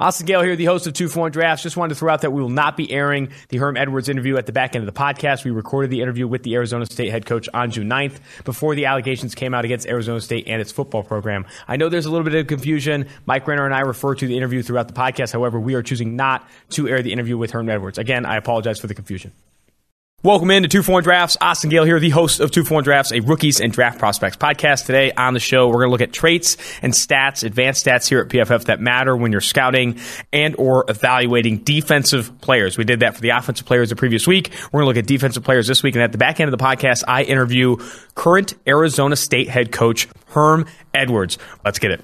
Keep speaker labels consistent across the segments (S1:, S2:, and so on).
S1: Austin Gayle here, the host of Two for One Drafts. Just wanted to throw out that we will not be airing the Herm Edwards interview at the back end of the podcast. We recorded the interview with the Arizona State head coach on June 9th before the allegations came out against Arizona State and its football program. I know there's a little bit of confusion. Mike Renner and I refer to the interview throughout the podcast. However, we are choosing not to air the interview with Herm Edwards. Again, I apologize for the confusion. Welcome into Two for One Drafts. Austin Gayle here, the host of Two for One Drafts, a rookies and draft prospects podcast. Today on the show, we're going to look at traits and stats, advanced stats here at PFF that matter when you're scouting and or evaluating defensive players. We did that for the offensive players the previous week. We're going to look at defensive players this week. And at the back end of the podcast, I interview current Arizona State head coach Herm Edwards. Let's get it.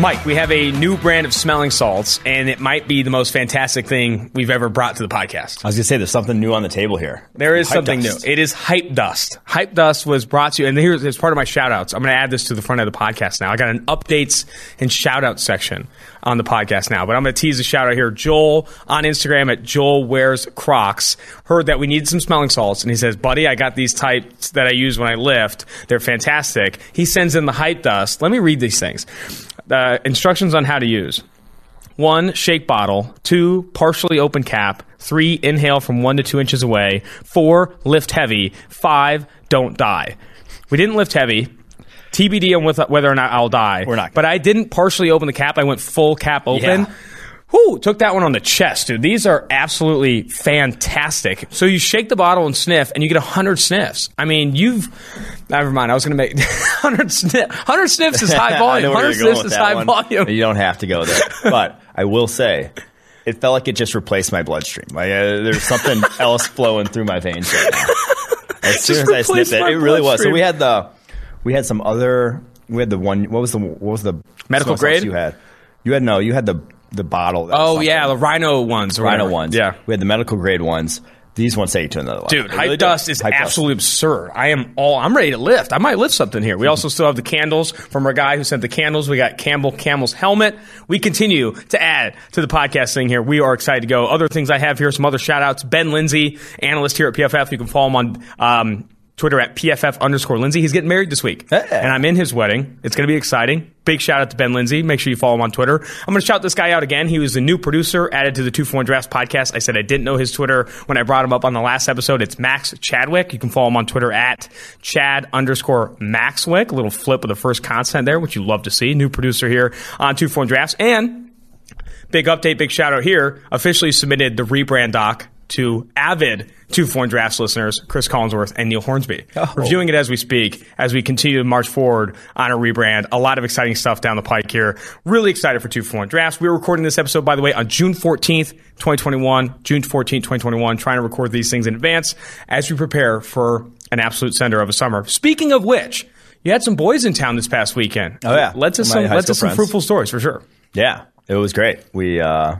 S1: Mike, we have a new brand of smelling salts, and it might be the most fantastic thing we've ever brought to the podcast.
S2: I was going to say there's something new on the table here.
S1: There is
S2: Hype
S1: something
S2: dust.
S1: new. It is Hype Dust. Hype Dust was brought to you, and here's as part of my shout outs. I'm going to add this to the front of the podcast now. I got an updates and shout out section on the podcast now, but I'm going to tease a shout out here. Joel on Instagram at Joel Wears Crocs heard that we needed some smelling salts, and he says, Buddy, I got these types that I use when I lift. They're fantastic. He sends in the Hype Dust. Let me read these things. Uh, instructions on how to use. One, shake bottle. Two, partially open cap. Three, inhale from one to two inches away. Four, lift heavy. Five, don't die. We didn't lift heavy. TBD on with- whether or not I'll die.
S2: We're not.
S1: But I didn't partially open the cap. I went full cap open.
S2: Yeah.
S1: Whew, took that one on the chest, dude. These are absolutely fantastic. So you shake the bottle and sniff, and you get 100 sniffs. I mean, you've. Never mind. I was going to make 100, sniff, 100 sniffs is high volume. 100 sniffs is high
S2: one.
S1: volume.
S2: You don't have to go there, but I will say, it felt like it just replaced my bloodstream. Like uh, there's something else flowing through my veins right now. As soon as I sniffed it, it really was. So we had the, we had some other. We had the one. What was the what was the
S1: Medical grade?
S2: you had? You had no. You had the the bottle.
S1: Oh,
S2: something.
S1: yeah, the rhino ones.
S2: Rhino ones.
S1: Yeah.
S2: we had the medical grade ones. These ones take you to another level.
S1: Dude,
S2: They
S1: hype dust is
S2: Hype dust.
S1: absolutely absurd. I am all I'm ready to lift. I might lift something here. We also still have the candles from our guy who sent the candles. We got Campbell Camel's helmet. We continue to add to the podcast thing here. We are excited to go. Other things I have here, some other shout outs. Ben Linsey, analyst here at PFF. You can follow him on um, Twitter at PFF underscore Linsey. He's getting married this week.
S2: Hey.
S1: And I'm in his wedding. It's going to be exciting. Big shout out to Ben Linsey. Make sure you follow him on Twitter. I'm going to shout this guy out again. He was the new producer added to the Two for One Drafts podcast. I said I didn't know his Twitter when I brought him up on the last episode. It's Max Chadwick. You can follow him on Twitter at Chad underscore Maxwick. A little flip of the first constant there, which you love to see. New producer here on Two for One Drafts. And big update, big shout out here. Officially submitted the rebrand doc to avid Two for One Drafts listeners, Chris Collinsworth and Neil Hornsby.
S2: Oh.
S1: Reviewing it as we speak, as we continue to march forward on a rebrand. A lot of exciting stuff down the pike here. Really excited for Two for One Drafts. We're recording this episode, by the way, on June 14th, 2021. June 14th, 2021. Trying to record these things in advance as we prepare for an absolute sender of a summer. Speaking of which, you had some boys in town this past weekend.
S2: Oh, yeah.
S1: Let's
S2: My
S1: some, to
S2: school
S1: some fruitful stories for sure.
S2: Yeah, it was great. We, uh,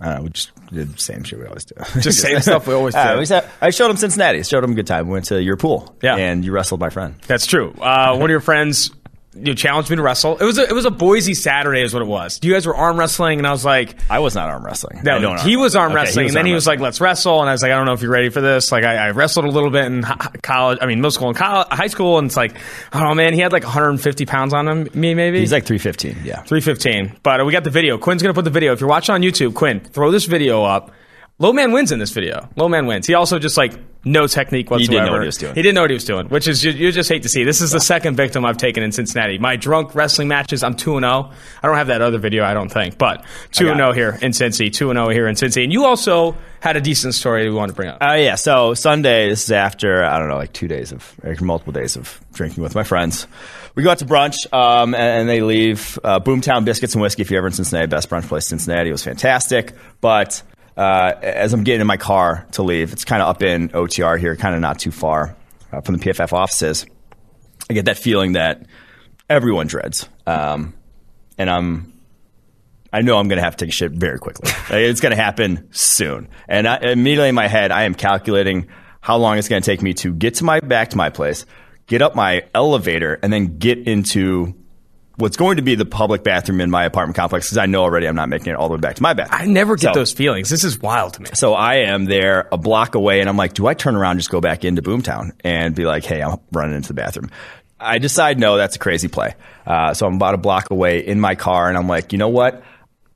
S2: I don't know, we just the same shit we always do.
S1: Just same stuff we always
S2: Uh,
S1: do.
S2: we said- I showed him Cincinnati. Showed him a good time. We went to your pool.
S1: Yeah.
S2: And you wrestled my friend.
S1: That's true. Uh, one of your friends you challenged me to wrestle. It was a, it was a Boise Saturday, is what it was. You guys were arm wrestling, and I was like,
S2: I was not arm wrestling.
S1: no,
S2: don't
S1: he was arm
S2: Okay,
S1: wrestling, and then he was
S2: wrestling.
S1: like, let's wrestle, and I was like, I don't know if you're ready for this. Like, I, I wrestled a little bit in college, I mean, middle school and college, high school, and it's like, oh man, he had like 150 pounds on him, me maybe.
S2: He's like 315. Yeah.
S1: 315. But uh, we got the video. Quinn's going to put the video. If you're watching on YouTube, Quinn, throw this video up. Low man wins in this video. Low man wins. He also just like no technique whatsoever.
S2: He didn't know what he was doing.
S1: He didn't know what he was doing, which is you, you just hate to see. This is the second victim I've taken in Cincinnati. My drunk wrestling matches, I'm 2 and 0. I don't have that other video, I don't think, but 2 and 0 here in Cincy, 2 and 0 here in Cincy. And you also had a decent story we want to bring up.
S2: Uh, yeah. So Sunday, this is after I don't know, like two days of, like multiple days of drinking with my friends. We go out to brunch, um, and, and they leave uh, Boomtown Biscuits and Whiskey. If you're ever in Cincinnati, best brunch place in Cincinnati. It was fantastic. But uh, as I'm getting in my car to leave, it's kind of up in OTR here, kind of not too far uh, from the PFF offices. I get that feeling that everyone dreads, um, and I'm I know I'm going to have to take shit very quickly. it's going to happen soon. And I, immediately in my head, I am calculating how long it's going to take me to get to my back to my place, get up my elevator, and then get into what's going to be the public bathroom in my apartment complex because I know already I'm not making it all the way back to my bathroom.
S1: I never get
S2: So-
S1: those feelings. This is wild to me.
S2: So I am there a block away, and I'm like, do I turn around and just go back into Boomtown and be like, hey, I'm running into the bathroom? I decide no, that's a crazy play. Uh, so I'm about a block away in my car, and I'm like, you know what?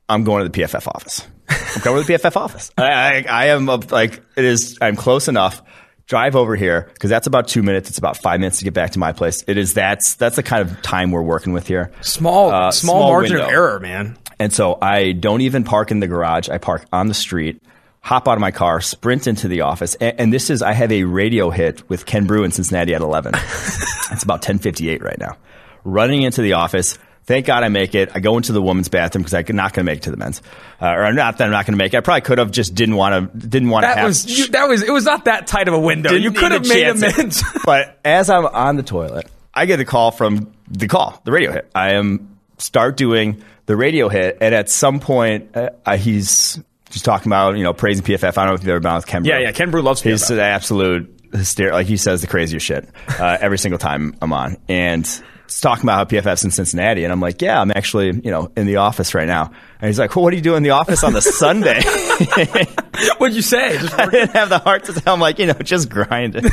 S2: I'm going to the PFF office. I'm going to the PFF office. I, I, I am uh, like, it is. I'm close enough. Drive over here because that's about two minutes. It's about five minutes to get back to my place. It is that's that's the kind of time we're working with here.
S1: Small,
S2: Uh,
S1: small,
S2: small
S1: margin
S2: window.
S1: of error, man.
S2: And so I don't even park in the garage. I park on the street, hop out of my car, sprint into the office. And, and this is, I have a radio hit with Ken Broo in Cincinnati at 11. it's about 1058 right now. Running into the office. Thank God I make it. I go into the women's bathroom because I'm not going to make it to the men's. Uh, or not that I'm not going to make it. I probably could have just didn't want to, didn't want to
S1: That
S2: have.
S1: was you, that was it was not that tight of a window.
S2: Didn't
S1: you could have made
S2: a it.
S1: amends.
S2: but as I'm on the toilet, I get a call from the call, the radio hit. I am start doing the radio hit, and at some point, uh, uh, he's just talking about you know praising PFF. I don't know if you've ever been with Ken.
S1: Yeah,
S2: Broo.
S1: yeah, Ken Broo loves PFF.
S2: He's
S1: PFF.
S2: an absolute hysterical. Like he says the craziest shit uh, every single time I'm on, and. Talking about how PFF's in Cincinnati, and I'm like, yeah, I'm actually, you know, in the office right now. And he's like, well, what do you do in the office on the Sunday?
S1: What'd you say? Just-
S2: I didn't have the heart to tell him, like, you know, just grind it.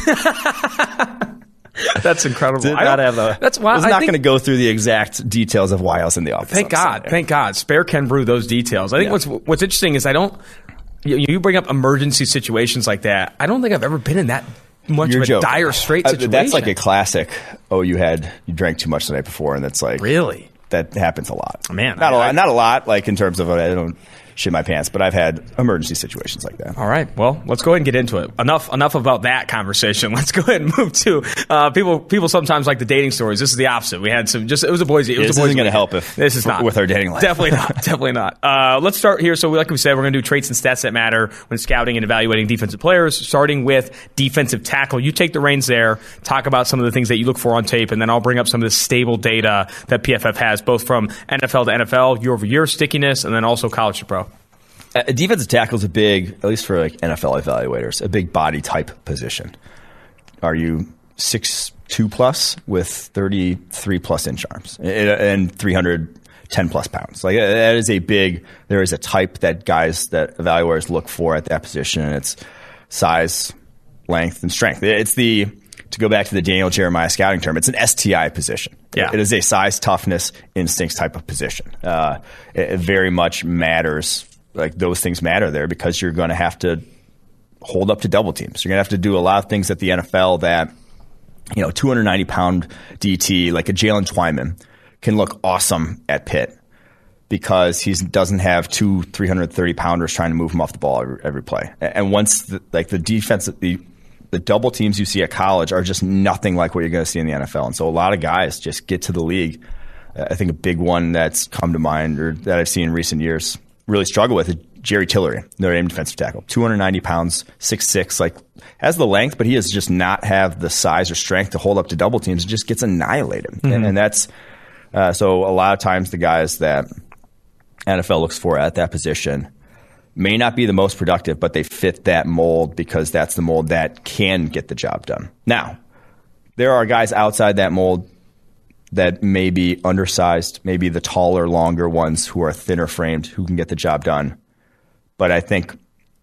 S1: that's incredible.
S2: Did
S1: I
S2: not have the.
S1: That's why
S2: I was
S1: I
S2: not going to go through the exact details of why I was in the office.
S1: Thank God,
S2: Sunday.
S1: thank God. Spare Ken Broo those details. I think
S2: Yeah.
S1: what's what's interesting is I don't. You, you bring up emergency situations like that. I don't think I've ever been in that much
S2: You're
S1: of a dire straight
S2: Uh,
S1: situation.
S2: That's like a classic. Oh, you had you drank too much the night before, and that's like
S1: really.
S2: that happens a lot.
S1: Man,
S2: not a
S1: I-
S2: lot.
S1: I-
S2: not a lot. Like in terms of I don't shit my pants, but I've had emergency situations like that.
S1: All right. Well, let's go ahead and get into it. Enough enough about that conversation. Let's go ahead and move to uh, people. People sometimes like the dating stories. This is the opposite. We had some. Just it was a boys. It was
S2: This
S1: a boys
S2: isn't gonna help if-
S1: this is not
S2: with our dating life.
S1: Definitely not. definitely not. Uh, let's start here. So, we, like we said, we're going to do traits and stats that matter when scouting and evaluating defensive players. Starting with defensive tackle. You take the reins there. Talk about some of the things that you look for on tape, and then I'll bring up some of the stable data that PFF has, both from NFL to NFL, year over year stickiness, and then also college to pro.
S2: A defensive tackle is a big, at least for like NFL evaluators, a big body type position. Are you six two plus with thirty three plus inch arms and- three hundred ten plus pounds? Like that is a big. There is a type that guys that evaluators look for at that position, and it's size, length, and strength. It's the to go back to the Daniel Jeremiah scouting term. It's an STI position.
S1: Yeah.
S2: it is a size, toughness, instincts type of position. Uh, it very much matters. Like those things matter there because you're going to have to hold up to double teams. You're going to have to do a lot of things at the NFL that you know, 290 pound DT like a Jaylen Twyman can look awesome at Pitt because he doesn't have two 330 pounders trying to move him off the ball every, every play. And once the, like the defense, the the double teams you see at college are just nothing like what you're going to see in the NFL. And so a lot of guys just get to the league. I think a big one that's come to mind or that I've seen in recent years really struggle with is Jerry Tillery, Notre Dame defensive tackle, 290 pounds, 6'6", like has the length, but he does just not have the size or strength to hold up to double teams. It just gets annihilated. And, and that's, uh, so a lot of times the guys that NFL looks for at that position may not be the most productive, but they fit that mold because that's the mold that can get the job done. Now, there are guys outside that mold that may be undersized, maybe the taller, longer ones who are thinner framed who can get the job done. But I think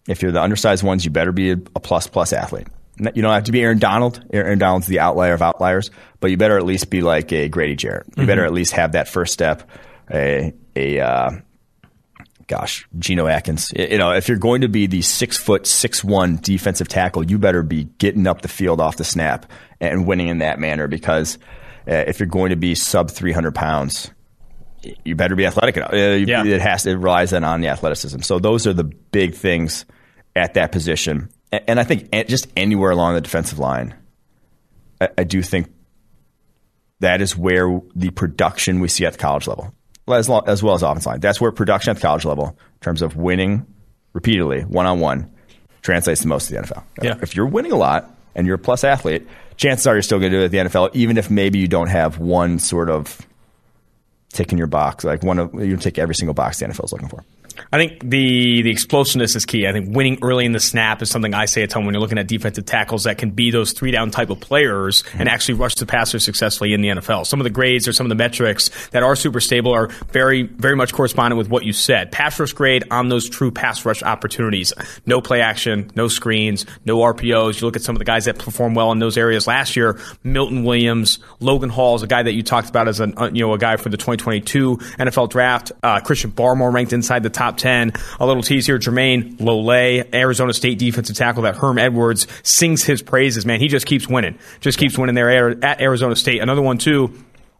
S2: if you're the undersized ones, you better be a, plus plus athlete. You don't have to be Aaron Donald. Aaron Donald's the outlier of outliers, but you better at least be like a Grady Jarrett. You better at least have that first step. A a uh, gosh, Geno Atkins. You know, if you're going to be the six foot six one defensive tackle, you better be getting up the field off the snap and winning in that manner because if you're going to be sub 300 pounds, you better be athletic enough. Uh,
S1: Yeah.
S2: It has it relies then on the athleticism. So those are the big things at that position. And I think just anywhere along the defensive line, I, do think that is where the production we see at the college level, as, lo- as well as offense line. That's where production at the college level, in terms of winning repeatedly, one on one, translates to most of the NFL.
S1: Yeah.
S2: If you're winning a lot and you're a plus athlete, chances are you're still going to do it at the NFL, even if maybe you don't have one sort of tick in your box, like one of you take every single box the NFL is looking for.
S1: I think the the explosiveness is key. I think winning early in the snap is something I say a ton when you're looking at defensive tackles that can be those three down type of players and actually rush the passer successfully in the NFL. Some of the grades or some of the metrics that are super stable are very very much correspondent with what you said. Pass rush grade on those true pass rush opportunities. No play action, no screens, no RPOs. You look at some of the guys that perform well in those areas last year. Milton Williams, Logan Hall is a guy that you talked about as a you know a guy for the 2022 NFL draft. Uh, Christian Barmore ranked inside the top 10. A little tease here Jermayne Lole, Arizona State defensive tackle that Herm Edwards sings his praises, man. He just keeps winning. Just keeps winning there at Arizona State. Another one, too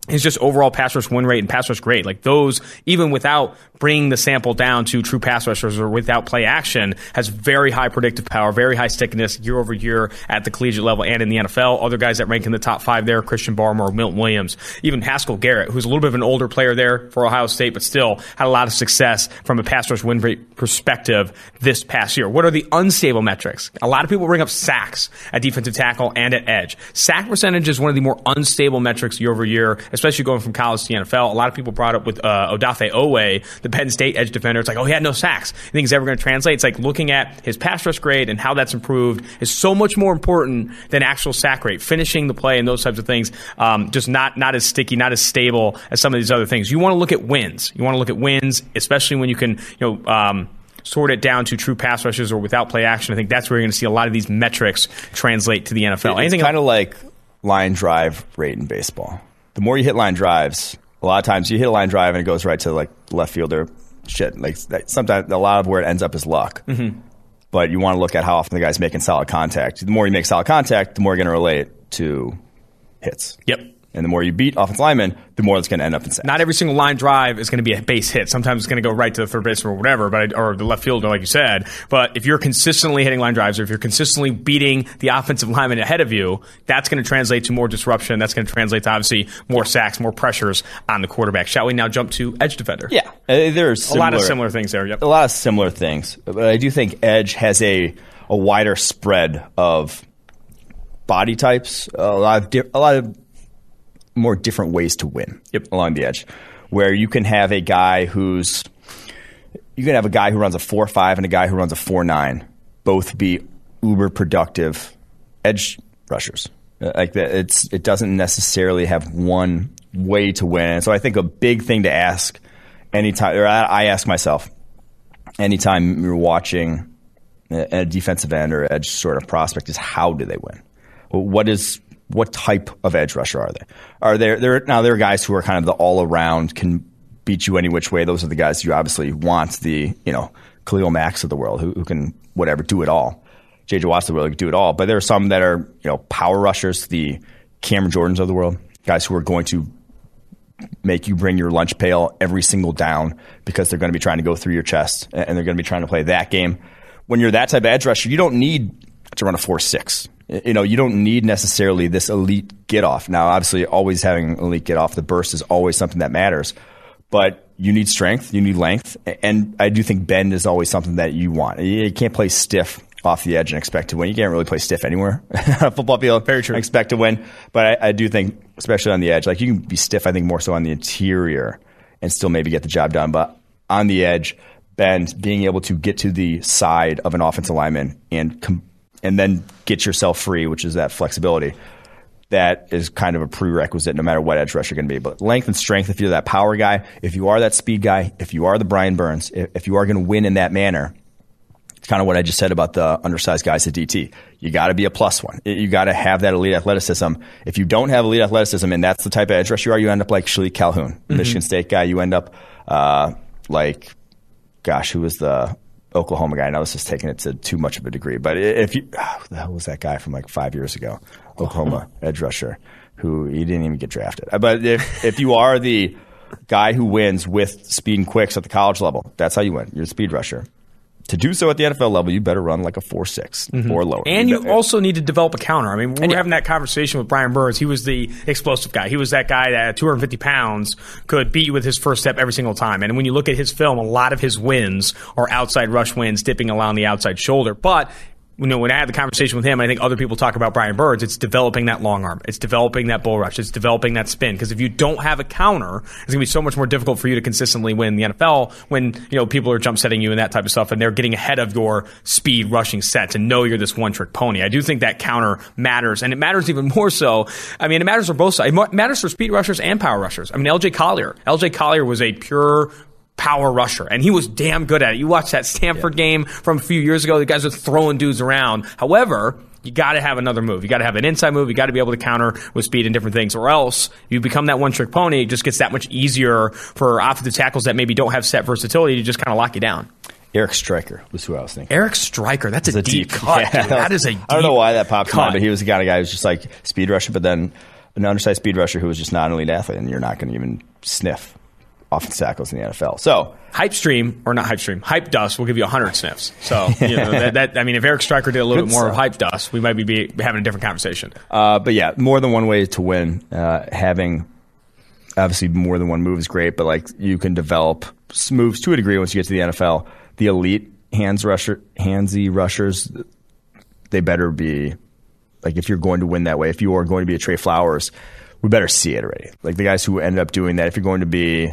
S1: is just overall pass rush win rate and pass rush grade. Like those, even without bringing the sample down to true pass rushers or without play action, has very high predictive power, very high stickiness year over year at the collegiate level and in the NFL. Other guys that rank in the top five there, Christian Barmore, Milton Williams, even Haskell Garrett, who's a little bit of an older player there for Ohio State, but still had a lot of success from a pass rush win rate perspective this past year. What are the unstable metrics? A lot of people bring up sacks at defensive tackle and at edge. Sack percentage is one of the more unstable metrics year over year, especially going from college to the NFL. A lot of people brought up with uh, Odafe Oweh, the Penn State edge defender. It's like, oh, he had no sacks. You think he's ever going to translate? It's like looking at his pass rush grade and how that's improved is so much more important than actual sack rate, finishing the play and those types of things. Um, just not not as sticky, not as stable as some of these other things. You want to look at wins. You want to look at wins, especially when you can, you know. Um, sort it down to true pass rushes or without play action. I think that's where you're going to see a lot of these metrics translate to the NFL.
S2: It's Anything kind of like line drive rate in baseball the more you hit line drives, a lot of times you hit a line drive and it goes right to like left fielder. Shit, like sometimes a lot of where it ends up is luck. Mm-hmm. But you want to look at how often the guy's making solid contact. The more you make solid contact, the more you're going to relate to hits.
S1: Yep.
S2: And the more you beat offensive linemen, the more it's going to end up in sacks.
S1: Not every single line drive is going to be a base hit. Sometimes it's going to go right to the third baseman or whatever, but or the left fielder, like you said. But if you're consistently hitting line drives, or if you're consistently beating the offensive lineman ahead of you, that's going to translate to more disruption. That's going to translate to obviously more sacks, more pressures on the quarterback. Shall we now jump to edge defender?
S2: Yeah, uh, there's
S1: similar, a lot of similar things there. Yep,
S2: a lot of similar things. But I do think edge has a a wider spread of body types, a lot of di- a lot of more different ways to win
S1: yep.
S2: along the edge, where you can have a guy who's you can have a guy who runs a four five and a guy who runs a four nine, both be uber productive edge rushers. Uh, like that, it's it doesn't necessarily have one way to win. And so I think a big thing to ask anytime, or I ask myself anytime you're watching a defensive end or edge sort of prospect is how do they win? What is what type of edge rusher are they? Are there there now there are guys who are kind of the all around can beat you any which way. Those are the guys you obviously want the you know Khalil Macks of the world who, who can whatever do it all. JJ Watts of the world can do it all. But there are some that are you know power rushers, the Cameron Jordans of the world, guys who are going to make you bring your lunch pail every single down because they're going to be trying to go through your chest and they're going to be trying to play that game. When you're that type of edge rusher, you don't need to run a four six you know, you don't need necessarily this elite get off. Now, obviously, always having elite get off the burst is always something that matters, but you need strength, you need length, and I do think bend is always something that you want. You can't play stiff off the edge and expect to win. You can't really play stiff anywhere on a football field.
S1: Very true.
S2: expect to win, but I, I do think, especially on the edge, like you can be stiff. I think more so on the interior and still maybe get the job done, but on the edge, bend, being able to get to the side of an offensive lineman and com- and then get yourself free, which is that flexibility. That is kind of a prerequisite no matter what edge rush you're going to be. But length and strength, if you're that power guy, if you are that speed guy, if you are the Brian Burns, if, if you are going to win in that manner, it's kind of what I just said about the undersized guys at DT. You got to be a plus one. You got to have that elite athleticism. If you don't have elite athleticism and that's the type of edge rush you are, you end up like Shilique Calhoun, mm-hmm. Michigan State guy. You end up uh, like, gosh, who was the Oklahoma guy. I know this is taking it to too much of a degree, but if you, oh, the hell was that guy from like five years ago? Oklahoma edge rusher who he didn't even get drafted. Uh, but if, if you are the guy who wins with speed and quicks at the college level, that's how you win. You're a speed rusher to do so at the NFL level, you better run like a 4 6 mm-hmm. or lower.
S1: And you, you also need to develop a counter. I mean, we were having that conversation with Brian Burns. He was the explosive guy. He was that guy that at 250 pounds could beat you with his first step every single time. And when you look at his film, a lot of his wins are outside rush wins, dipping along the outside shoulder. But you know, when I had the conversation with him, I think other people talk about Brian Burns. It's developing that long arm. It's developing that bull rush. It's developing that spin. Because if you don't have a counter, it's going to be so much more difficult for you to consistently win the NFL when you know people are jump setting you and that type of stuff, and they're getting ahead of your speed rushing set to know you're this one trick pony. I do think that counter matters, and it matters even more so. I mean, it matters for both sides. It matters for speed rushers and power rushers. I mean, L.J. Collier. L.J. Collier was a pure power rusher, and he was damn good at it. You watch that Stanford yeah. game from a few years ago; the guys were throwing dudes around. However, you got to have another move. You got to have an inside move. You got to be able to counter with speed and different things, or else you become that one trick pony. It just gets that much easier for offensive tackles that maybe don't have set versatility to just kind of lock you down.
S2: Eric Striker was who I was thinking.
S1: Eric Striker, that's a, a, deep, deep cut. Yeah. That is a. I
S2: don't know why that popped in, but he was the kind of guy who was just like speed rusher, but then an undersized speed rusher who was just not an elite athlete, and you're not going to even sniff offensive tackles in the NFL. So
S1: hype stream or not hype stream, hype dust will give you hundred sniffs. So you know, that, that, I mean, if Eric Striker did a little Good bit more stuff. of hype dust, we might be, be having a different conversation.
S2: Uh, but yeah, more than one way to win. Uh, having obviously more than one move is great, but like you can develop moves to a degree once you get to the NFL. The elite hands rusher, handsy rushers, they better be like if you're going to win that way. If you are going to be a Trey Flowers, we better see it already. Like the guys who ended up doing that. If you're going to be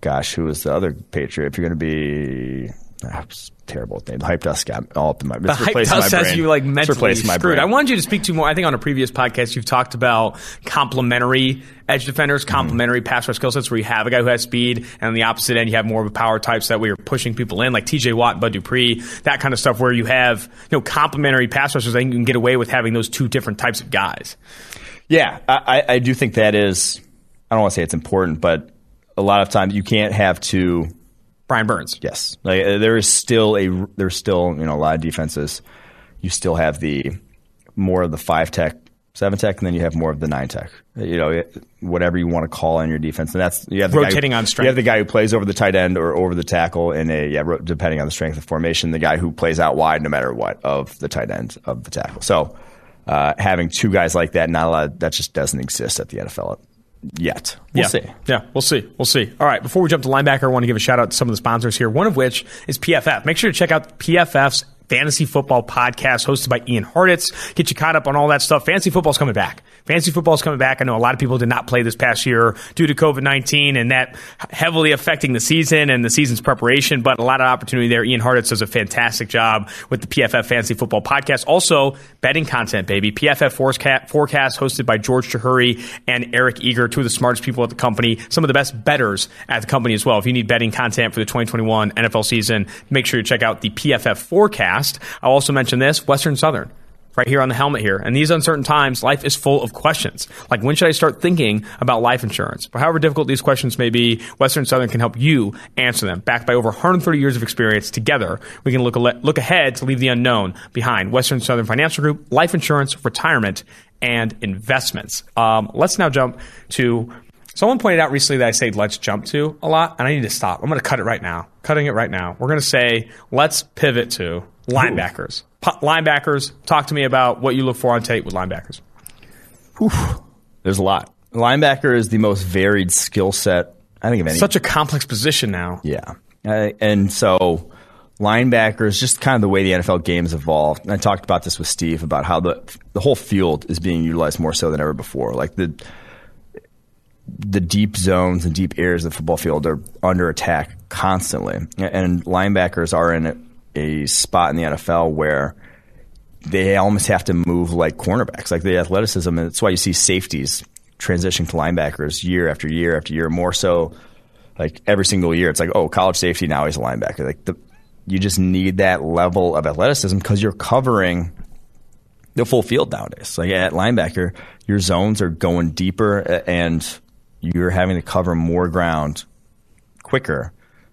S2: gosh, who was the other Patriot? If you're going to be ah, terrible name. The hype dust got all up in my.
S1: The hype dust has you like mentally screwed. I wanted you to speak to more. I think on a previous podcast you've talked about complementary edge defenders, complementary mm-hmm. pass rush skill sets, where you have a guy who has speed, and on the opposite end you have more of a power types that way you're pushing people in, like T.J. Watt, and Bud Dupree, that kind of stuff, where you have you know complementary pass rushers. I think you can get away with having those two different types of guys.
S2: Yeah, I, I do think that is. I don't want to say it's important, but a lot of times you can't have two.
S1: Brian Burns.
S2: Yes, like, uh, there is still a there's still you know a lot of defenses. You still have the more of the five tech, seven tech, and then you have more of the nine tech. You know, whatever you want to call on your defense, and that's you have the
S1: rotating
S2: guy
S1: who, on strength.
S2: You have the guy who plays over the tight end or over the tackle in a yeah, depending on the strength of formation. The guy who plays out wide no matter what of the tight end of the tackle. So. Uh, having two guys like that, not a lot. That just doesn't exist at the NFL yet. We'll
S1: yeah.
S2: see.
S1: Yeah, we'll see. We'll see. All right, before we jump to linebacker, I want to give a shout out to some of the sponsors here, one of which is PFF. Make sure to check out PFF's fantasy football podcast hosted by Ian Hartitz. Get you caught up on all that stuff. Fantasy football's coming back. Fantasy football's coming back. I know a lot of people did not play this past year due to COVID 19 and that heavily affecting the season and the season's preparation, but a lot of opportunity there. Ian Hartitz does a fantastic job with the PFF Fantasy Football podcast. Also, betting content, baby. PFF Forecast hosted by George Chahrouri and Eric Eager, two of the smartest people at the company, some of the best betters at the company as well. If you need betting content for the 2021 NFL season, make sure you check out the PFF Forecast I'll also mention this Western Southern right here on the helmet here. And these uncertain times, life is full of questions. Like, when should I start thinking about life insurance? But however difficult these questions may be, Western Southern can help you answer them. Backed by over 130 years of experience, together we can look, look ahead to leave the unknown behind. Western Southern Financial Group, life insurance, retirement, and investments. Um, let's now jump to Someone pointed out recently that I say let's jump to a lot, and I need to stop. I'm going to cut it right now. Cutting it right now. We're going to say let's pivot to linebackers. linebackers, talk to me about what you look for on tape with linebackers.
S2: Whew. There's a lot. Linebacker is the most varied skill set I think of any.
S1: Such a complex position now.
S2: Yeah. Uh, and so linebackers, just kind of the way the NFL game's evolved. And I talked about this with Steve about how the the whole field is being utilized more so than ever before. Like the the deep zones and deep areas of the football field are under attack constantly, and linebackers are in a spot in the NFL where they almost have to move like cornerbacks, like the athleticism. And that's why you see safeties transition to linebackers year after year after year, more so like every single year. It's like, oh, college safety now he's a linebacker. Like the, you just need that level of athleticism because you're covering the full field nowadays. Like at linebacker, your zones are going deeper and you're having to cover more ground quicker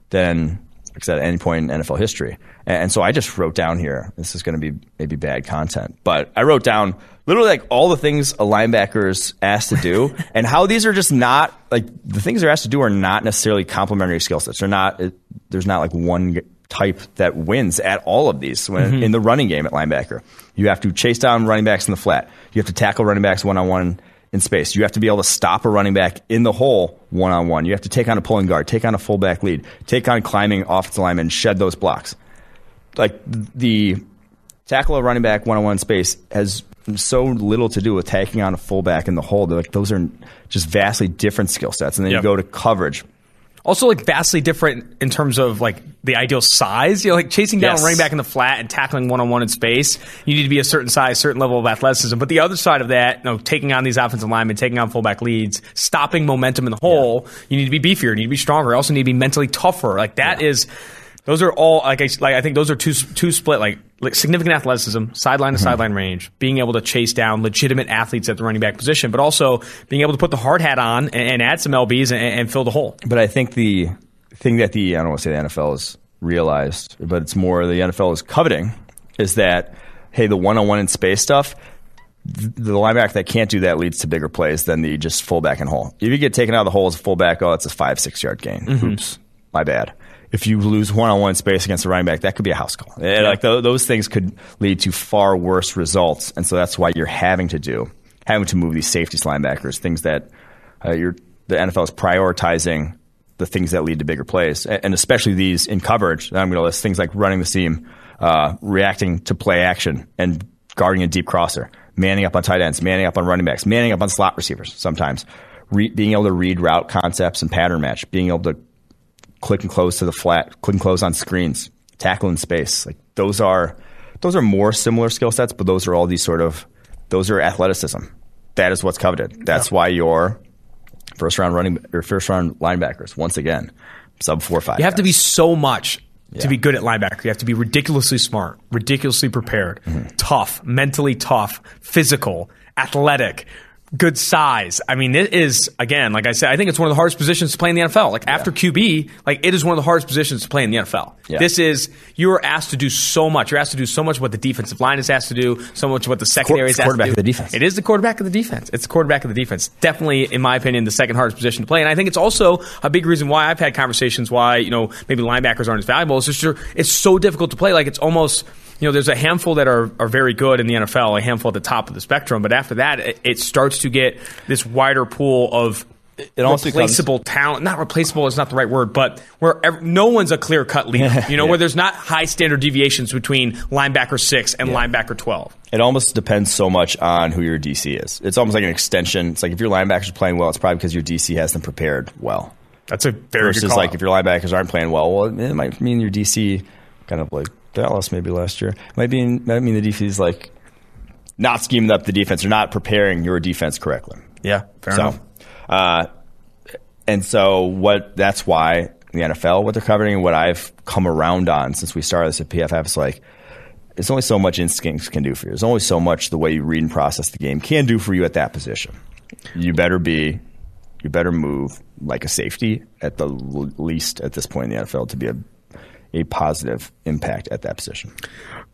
S2: than like I said, at any point in NFL history. And, so I just wrote down here, this is going to be maybe bad content, but I wrote down literally like all the things a linebacker is asked to do and how these are just not like the things they're asked to do are not necessarily complementary skill sets. They're not, it, there's not like one type that wins at all of these when, mm-hmm. in the running game at linebacker. You have to chase down running backs in the flat. You have to tackle running backs one on one in space. You have to be able to stop a running back in the hole one on one. You have to take on a pulling guard, take on a fullback lead, take on climbing off offensive linemen, shed those blocks. Like the tackle a running back one on one space has so little to do with taking on a fullback in the hole. They're like those are just vastly different skill sets. And then
S1: Yep.
S2: you go to coverage.
S1: Also, like vastly different in terms of like the ideal size. You know, like chasing down
S2: Yes.
S1: a running back in the flat and tackling one on one in space. You need to be a certain size, certain level of athleticism. But the other side of that, you know, taking on these offensive linemen, taking on fullback leads, stopping momentum in the hole. You need to be beefier. You need to be stronger. You also need to be mentally tougher. Like that is. Those are all like I, like I think those are two two split like, like significant athleticism, sideline to mm-hmm. sideline range, being able to chase down legitimate athletes at the running back position, but also being able to put the hard hat on and, and add some lbs and, and fill the hole.
S2: But I think the thing that the I don't want to say the NFL has realized, but it's more the NFL is coveting is that hey, the one on one in space stuff. The linebacker that can't do that leads to bigger plays than the just fullback and hole. If you get taken out of the hole as a fullback, oh, it's a five six yard gain. Mm-hmm. Oops, my bad. If you lose one on one space against a running back, that could be a house call. Eh, Like th- those things could lead to far worse results, and so that's why you're having to do having to move these safeties linebackers, things that uh, you're, the NFL is prioritizing the things that lead to bigger plays, and especially these in coverage. I'm going to list things like running the seam, uh, reacting to play action, and guarding a deep crosser, manning up on tight ends, manning up on running backs, manning up on slot receivers. Sometimes Re- being able to read route concepts and pattern match, being able to click and close to the flat, click and close on screens, tackle in space. Like those are those are more similar skill sets, but those are all these sort of those are athleticism. That is what's coveted. That's why your first round running or first round linebackers once again sub four five.
S1: You have to be so much
S2: Yeah.
S1: to be good at linebacker. You have to be ridiculously smart, ridiculously prepared,
S2: Mm-hmm.
S1: tough, mentally tough, physical, athletic, good size. I mean, it is again, like I said, I think it's one of the hardest positions to play in the NFL. Like after QB, like it is one of the hardest positions to play in the NFL.
S2: Yeah.
S1: This is you are asked to do so much. You're asked to do so much what the defensive line is asked to do, so much what the secondary is asked to do.
S2: of the defense.
S1: It is the quarterback of the defense. It's the quarterback of the defense. Definitely, in my opinion, the second hardest position to play. And I think it's also a big reason why I've had conversations why, you know, maybe linebackers aren't as valuable. It's just it's so difficult to play. Like it's almost, you know, there's a handful that are, are very good in the NFL, a handful at the top of the spectrum. But after that, it, it starts to get this wider pool of
S2: It also
S1: replaceable talent. Not replaceable is not the right word, but where ev- no one's a clear cut leader. You know,
S2: Yeah.
S1: where there's not high standard deviations between linebacker six and linebacker 12.
S2: It almost depends so much on who your DC is. It's almost like an extension. It's like if your linebackers are playing well, it's probably because your DC has them prepared well.
S1: That's a very
S2: Versus like if your linebackers aren't playing well, well, it might mean your DC kind of like Dallas maybe last year. Might mean might mean the defense is like not scheming up the defense or not preparing your defense correctly.
S1: yeah, fair
S2: so,
S1: enough.
S2: uh, and so what? That's why the NFL, what they're covering, and what I've come around on since we started this at PFF is like, it's only so much instincts can do for you. There's only so much the way you read and process the game can do for you at that position. You better be, you better move like a safety at the least at this point in the NFL to be a a positive impact at that position.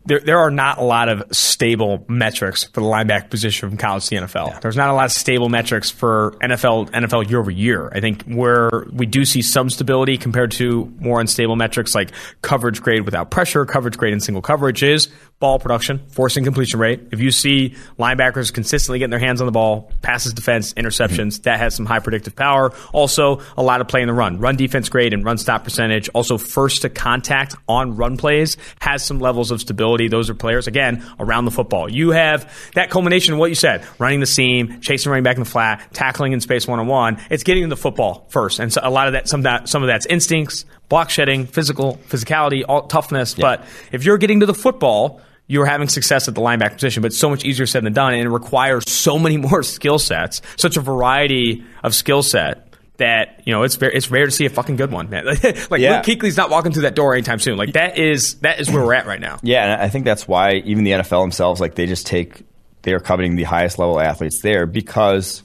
S1: there, there are not a lot of stable metrics for the linebacker position from college to the NFL. There's not a lot of stable metrics for NFL NFL year over year. I think where we do see some stability compared to more unstable metrics like coverage grade without pressure, coverage grade in single coverage is ball production, forcing completion rate. If you see linebackers consistently getting their hands on the ball, passes defense, interceptions, that has some high predictive power. Also, a lot of play in the run. Run defense grade and run stop percentage. Also, first to contact on run plays has some levels of stability. Those are players, again, around the football. You have that culmination of what you said running the seam, chasing running back in the flat, tackling in space one on one. It's getting the football first. And so a lot of that, some that, some of that's instincts, block shedding, physical, physicality, all, toughness. But if you're getting to the football, you're having success at the linebacker position, but it's so much easier said than done, and it requires so many more skill sets, such a variety of skill set that you know it's very, it's rare to see a fucking good one, man. like
S2: Yeah.
S1: Luke Kuechly's not walking through that door anytime soon. Like that is that is where we're at right now.
S2: Yeah, and I think that's why even the NFL themselves, like they just take, they are coveting the highest level athletes there because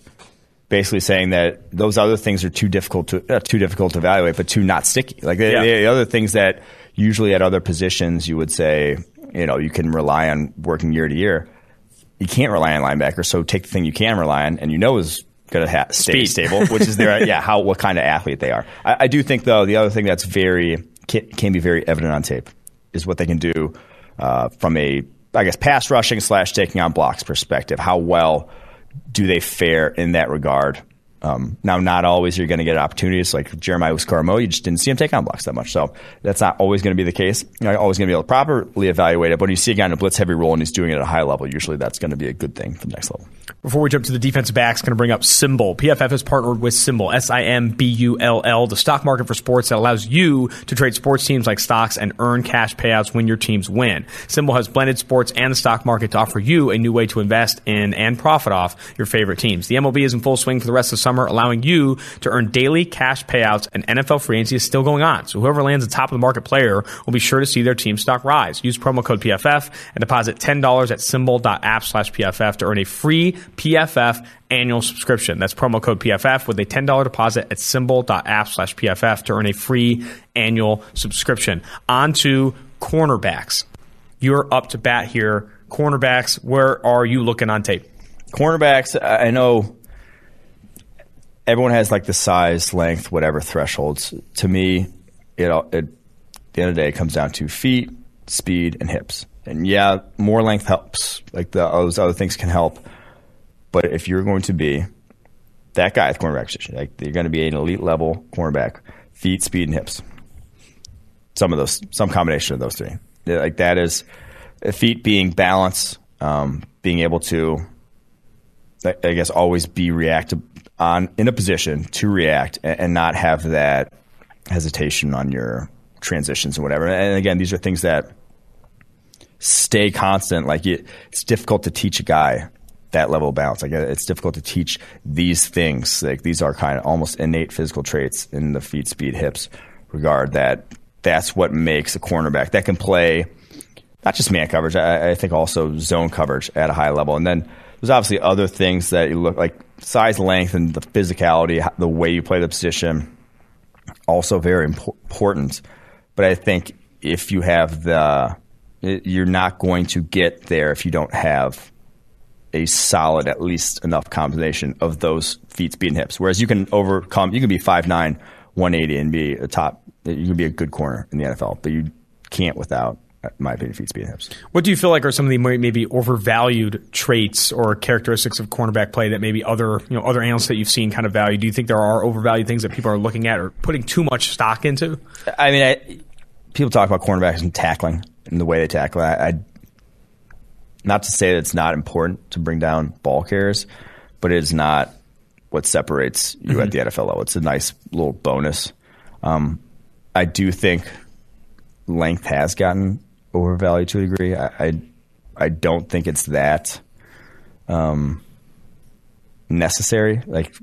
S2: basically saying that those other things are too difficult to uh, too difficult to evaluate, but too not sticky. Like the,
S1: Yeah.
S2: the other things that usually at other positions you would say, you know, you can rely on working year to year. You can't rely on linebackers, so take the thing you can rely on, and you know is going to ha- stay
S1: Speed.
S2: stable, which is their yeah how what kind of athlete they are. I, I do think though the other thing that's very can, can be very evident on tape is what they can do uh, from a I guess pass rushing slash taking on blocks perspective. How well do they fare in that regard Um, now, not always you're going to get opportunities like Jeremiah Owusu-Koramoah. You just didn't see him take on blocks that much. So that's not always going to be the case. You're always going to be able to properly evaluate it. But when you see a guy in a blitz heavy role and he's doing it at a high level, usually that's going to be a good thing for the next level.
S1: Before we jump to the defensive backs, going to bring up SimBull. PFF has partnered with SimBull, S I M B U L L, the stock market for sports that allows you to trade sports teams like stocks and earn cash payouts when your teams win. SimBull has blended sports and the stock market to offer you a new way to invest in and profit off your favorite teams. The MLB is in full swing for the rest of the summer, allowing you to earn daily cash payouts, and NFL free agency is still going on. So whoever lands the top of the market player will be sure to see their team stock rise. Use promo code PFF and deposit $10 at simbull.app slash PFF to earn a free PFF annual subscription. That's promo code PFF with a $10 deposit at simbull.app slash PFF to earn a free annual subscription. On to cornerbacks. You're up to bat here. Cornerbacks, where are you looking on tape?
S2: Cornerbacks, I know everyone has like the size, length, whatever thresholds. To me, it, it at the end of the day, it comes down to feet, speed, and hips. And yeah, more length helps. Like the, those other things can help. But if you're going to be that guy at cornerback position, like you're going to be an elite level cornerback, feet, speed, and hips. Some of those, some combination of those three. Like that is feet being balance, um, being able to, I guess, always be reactive on in a position to react and, and not have that hesitation on your transitions and whatever. And again, these are things that stay constant. Like it, it's difficult to teach a guy that level of balance. Like it's difficult to teach these things. Like these are kind of almost innate physical traits in the feet, speed, hips regard. That that's what makes a cornerback that can play not just man coverage. I, I think also zone coverage at a high level. And then there's obviously other things that you look like size, length, and the physicality, the way you play the position, also very important. But I think if you have the, you're not going to get there if you don't have a solid, at least enough combination of those feet, speed, and hips. Whereas you can overcome, you can be 5'9, 180 and be a top, you can be a good corner in the NFL, but you can't without uh, my opinion, feet, speed, and hips.
S1: What do you feel like are some of the maybe overvalued traits or characteristics of cornerback play that maybe other you know other analysts that you've seen kind of value? Do you think there are overvalued things that people are looking at or putting too much stock into?
S2: I mean, I, people talk about cornerbacks and tackling and the way they tackle. I, I not to say that it's not important to bring down ball carriers, but it is not what separates you mm-hmm. at the NFL level. It's a nice little bonus. Um, I do think length has gotten overvalued to a degree. I, I, I don't think it's that um, necessary, like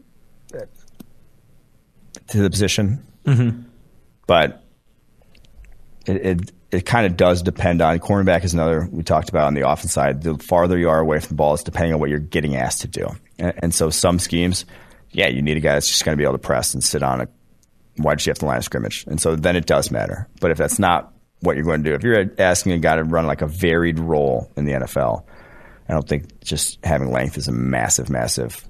S2: to the position. Mm-hmm. But it, it, it kind of does depend on cornerback is another we talked about on the offense side. The farther you are away from the ball is depending on what you're getting asked to do. And, and so some schemes, yeah, you need a guy that's just going to be able to press and sit on a wide receiver line of scrimmage. And so then it does matter. But if that's not what you're going to do. If you're asking a guy to run like a varied role in the NFL, I don't think just having length is a massive, massive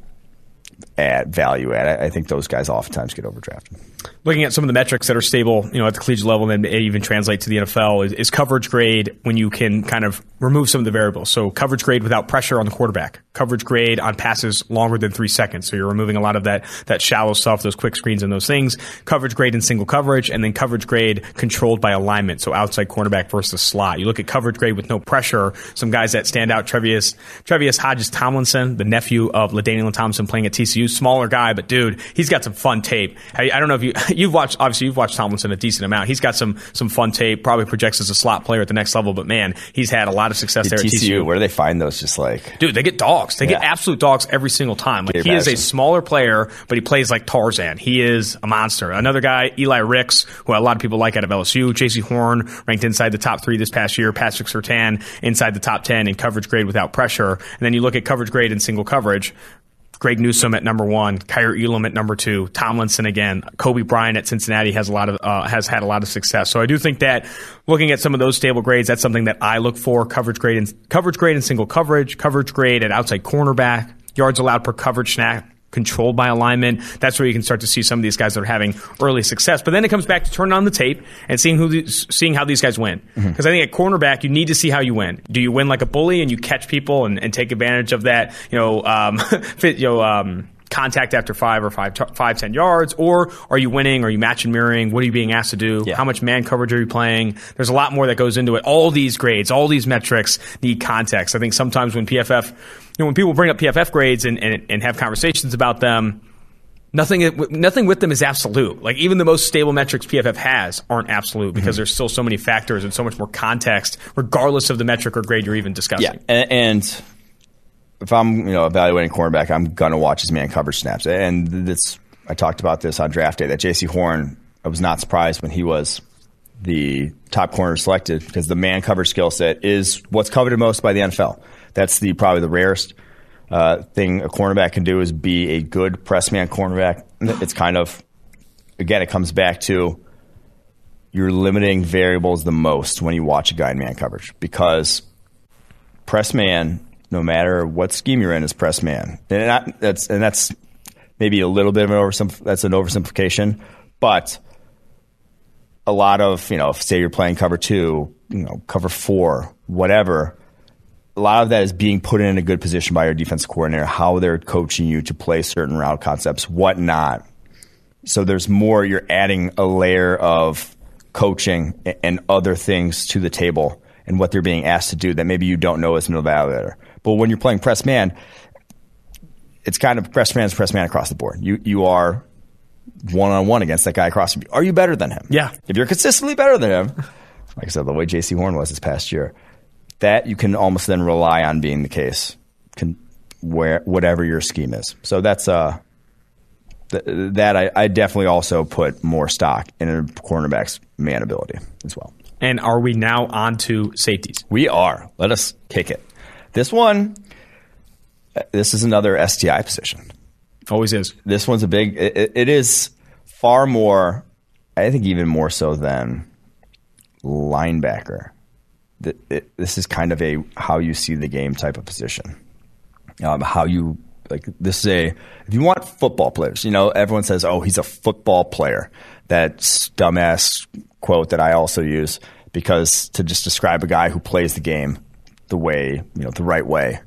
S2: add value add. I think those guys oftentimes get overdrafted
S1: looking at some of the metrics that are stable, you know, at the collegiate level and then even translate to the NFL is, is, coverage grade when you can kind of remove some of the variables. So coverage grade without pressure on the quarterback, coverage grade on passes longer than three seconds. So you're removing a lot of that that shallow stuff, those quick screens and those things. Coverage grade in single coverage, and then coverage grade controlled by alignment. So outside cornerback versus slot. You look at coverage grade with no pressure. Some guys that stand out: Trevius Trevius Hodges Tomlinson, the nephew of LaDainian Tomlinson, playing at TCU, smaller guy, but dude, he's got some fun tape. I, I don't know if you you've watched obviously you've watched Tomlinson a decent amount. He's got some some fun tape. Probably projects as a slot player at the next level. But man, he's had a lot of success there
S2: TCU,
S1: at TCU.
S2: Where do they find those? Just like
S1: dude, they get dogs. They yeah. get absolute dogs every single time. Like he is a smaller player, but he plays like Tarzan. He is a monster. Another guy, Eli Ricks, who a lot of people like out of LSU. Jaycee Horn ranked inside the top three this past year. Patrick Surtain inside the top ten in coverage grade without pressure. And then you look at coverage grade in single coverage. Greg Newsome at number one, Kaiir Elam at number two, Tomlinson again, Coby Bryant at Cincinnati has a lot of uh, has had a lot of success. So I do think that looking at some of those stable grades, that's something that I look for: coverage grade and coverage grade in single coverage, coverage grade at outside cornerback, yards allowed per coverage snap, controlled by alignment. That's where you can start to see some of these guys that are having early success. But then it comes back to turning on the tape and seeing who these, seeing how these guys win. Because mm-hmm. I think at cornerback, you need to see how you win. Do you win like a bully and you catch people and, and take advantage of that? You know, um, fit, you know. Um, contact after five or five, five, ten yards, or are you winning? Are you match and mirroring? What are you being asked to do?
S2: Yeah.
S1: How much man coverage are you playing? There's a lot more that goes into it. All these grades, all these metrics need context. I think sometimes when PFF, you know, when people bring up PFF grades and, and, and have conversations about them, nothing nothing with them is absolute. Like even the most stable metrics PFF has aren't absolute because mm-hmm. there's still so many factors and so much more context, regardless of the metric or grade you're even discussing.
S2: Yeah, and, and if I'm you know evaluating cornerback, I'm gonna watch his man coverage snaps. And this I talked about this on draft day that Jaycee Horn. I was not surprised when he was the top corner selected because the man coverage skill set is what's coveted most by the NFL. That's the probably the rarest uh, thing a cornerback can do is be a good press man cornerback. It's kind of again, it comes back to you're limiting variables the most when you watch a guy in man coverage because press man no matter what scheme you're in, is press man. And that, that's and that's maybe a little bit of an oversim- that's an oversimplification, but a lot of you know, say you're playing cover two, you know, cover four, whatever. A lot of that is being put in a good position by your defense coordinator, how they're coaching you to play certain route concepts, whatnot. So there's more. You're adding a layer of coaching and other things to the table and what they're being asked to do that maybe you don't know as an evaluator. But when you're playing press man, it's kind of press man press man across the board. You you are one on one against that guy across from you. Are you better than him?
S1: Yeah.
S2: If you're consistently better than him, like I said, the way Jaycee Horn was this past year, that you can almost then rely on being the case, can, where whatever your scheme is. So that's uh th- that I, I definitely also put more stock in a cornerback's man ability as well.
S1: And are we now on to safeties?
S2: We are. Let us kick it. This one, this is another STI position.
S1: Always is.
S2: This one's a big. it, it is far more. I think even more so than linebacker. this is kind of a how you see the game type of position. Um, how you like this is a if you want football players, you know everyone says, "Oh, he's a football player." That dumbass quote that I also use because to just describe a guy who plays the game the way, you know, the right way.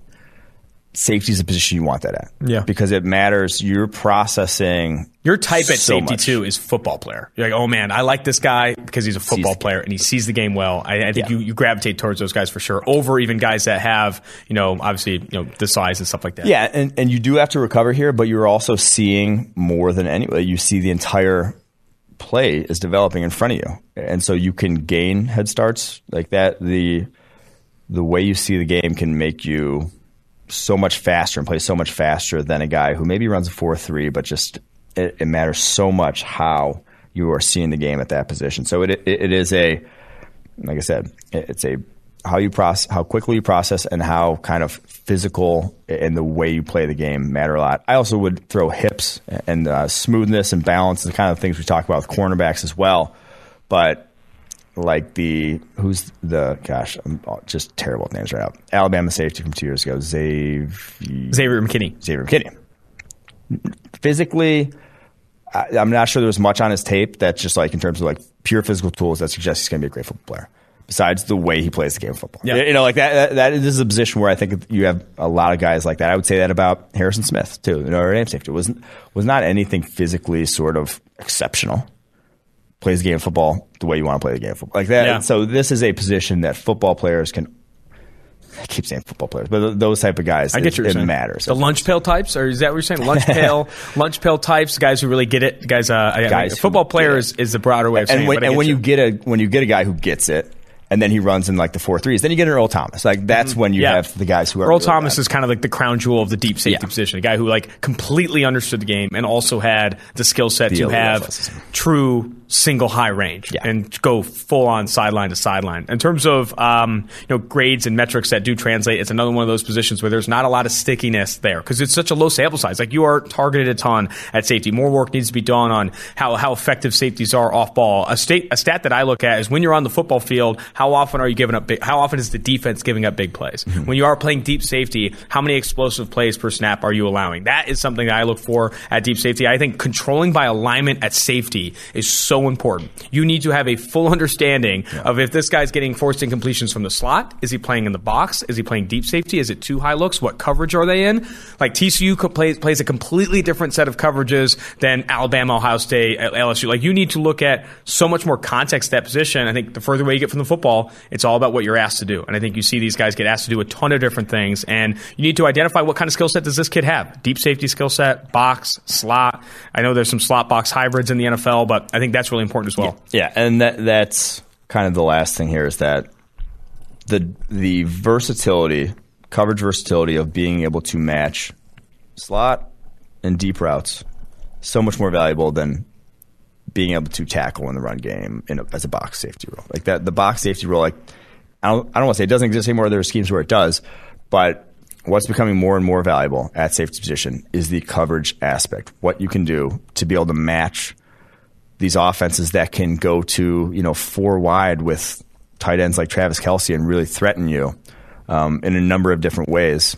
S2: Safety is a position you want that at.
S1: Yeah.
S2: Because it matters. You're processing.
S1: Your type at
S2: so
S1: safety,
S2: much.
S1: too, is football player. You're like, oh man, I like this guy because he's a football player and he sees the game well. I, I think
S2: Yeah.
S1: you, you gravitate towards those guys for sure over even guys that have, you know, obviously, you know, the size and stuff like that.
S2: Yeah, and, and you do have to recover here, but you're also seeing more than anyway. You see the entire play is developing in front of you. And so you can gain head starts like that. The the way you see the game can make you so much faster and play so much faster than a guy who maybe runs a 4-3 but just it, it matters so much how you are seeing the game at that position so it, it, it is a like i said it's a how you process how quickly you process and how kind of physical and the way you play the game matter a lot i also would throw hips and uh, smoothness and balance the kind of things we talk about with cornerbacks as well but like the who's the gosh, I'm just terrible at names right now. Alabama safety from two years ago, Xavier
S1: Xavier McKinney.
S2: Xavier McKinney. Physically, I, I'm not sure there was much on his tape that's just like in terms of like pure physical tools that suggests he's going to be a great football player. Besides the way he plays the game of football,
S1: Yeah.
S2: you know, like that, that. That is a position where I think you have a lot of guys like that. I would say that about Harrison Smith too. You know, Notre Dame safety was was not anything physically sort of exceptional plays the game of football the way you want to play the game of football. Like that.
S1: Yeah.
S2: So this is a position that football players can. I keep saying football players, but those type of guys,
S1: I get
S2: it, it
S1: saying.
S2: matters.
S1: The lunch pail types, or is that what you're saying? Lunch pail, lunch pail types, guys who really get it. Guys, uh, I- I-
S2: Guys
S1: football
S2: get
S1: player
S2: it.
S1: is, the broader way of saying
S2: and
S1: it,
S2: when,
S1: but
S2: and when
S1: you.
S2: you get a when you get a guy who gets it, and then he runs in like the four threes, then you get an Earl Thomas. Like that's when you
S1: Mm-hmm. Yeah.
S2: have the guys who are
S1: Earl
S2: really
S1: Thomas
S2: bad.
S1: is kind of like the crown jewel of the deep safety
S2: Yeah.
S1: position. A guy who like completely understood the game and also had the skill set to have true single high range
S2: Yeah.
S1: and go full on sideline to sideline. In terms of um, you know grades and metrics that do translate, it's another one of those positions where there's not a lot of stickiness there because it's such a low sample size. Like you are targeted a ton at safety. More work needs to be done on how how effective safeties are off ball. A state a stat that I look at is when you're on the football field, how often are you giving up big, how often is the defense giving up big plays?
S2: Mm-hmm.
S1: When you are playing deep safety, how many explosive plays per snap are you allowing? That is something that I look for at deep safety. I think controlling by alignment at safety is so so important. You need to have a full understanding yeah. of if this guy's getting forced incompletions from the slot. Is he playing in the box? Is he playing deep safety? Is it two high looks? What coverage are they in? Like TCU plays plays a completely different set of coverages than Alabama, Ohio State, LSU. Like you need to look at so much more context that position. I think the further away you get from the football, it's all about what you're asked to do. And I think you see these guys get asked to do a ton of different things, and you need to identify what kind of skill set does this kid have. Deep safety skill set, box, slot. I know there's some slot box hybrids in the NFL, but I think that's really important as well.
S2: Yeah, yeah and that, that's kind of the last thing here is that the the versatility, coverage versatility of being able to match slot and deep routes so much more valuable than being able to tackle in the run game a, as a box safety role. Like that, the box safety role, like I don't, I don't want to say it doesn't exist anymore. There are schemes where it does, but what's becoming more and more valuable at safety position is the coverage aspect. What you can do to be able to match these offenses that can go to you know four wide with tight ends like Travis Kelce and really threaten you um, in a number of different ways.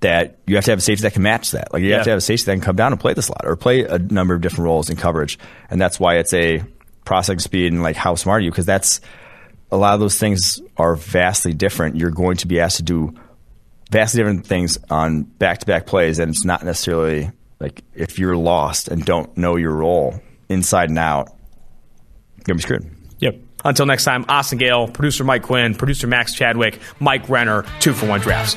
S2: That you have to have a safety that can match that. Like you yeah. have to have a safety that can come down and play the slot or play a number of different roles in coverage, and that's why it's a processing speed and like how smart are you because that's a lot of those things are vastly different. You're going to be asked to do vastly different things on back to back plays, and it's not necessarily like if you're lost and don't know your role inside and out, you're gonna be screwed.
S1: Yep. Until next time, Austin Gayle, producer Mike Quinn, producer Max Chadwick, Mike Renner, two for one drafts.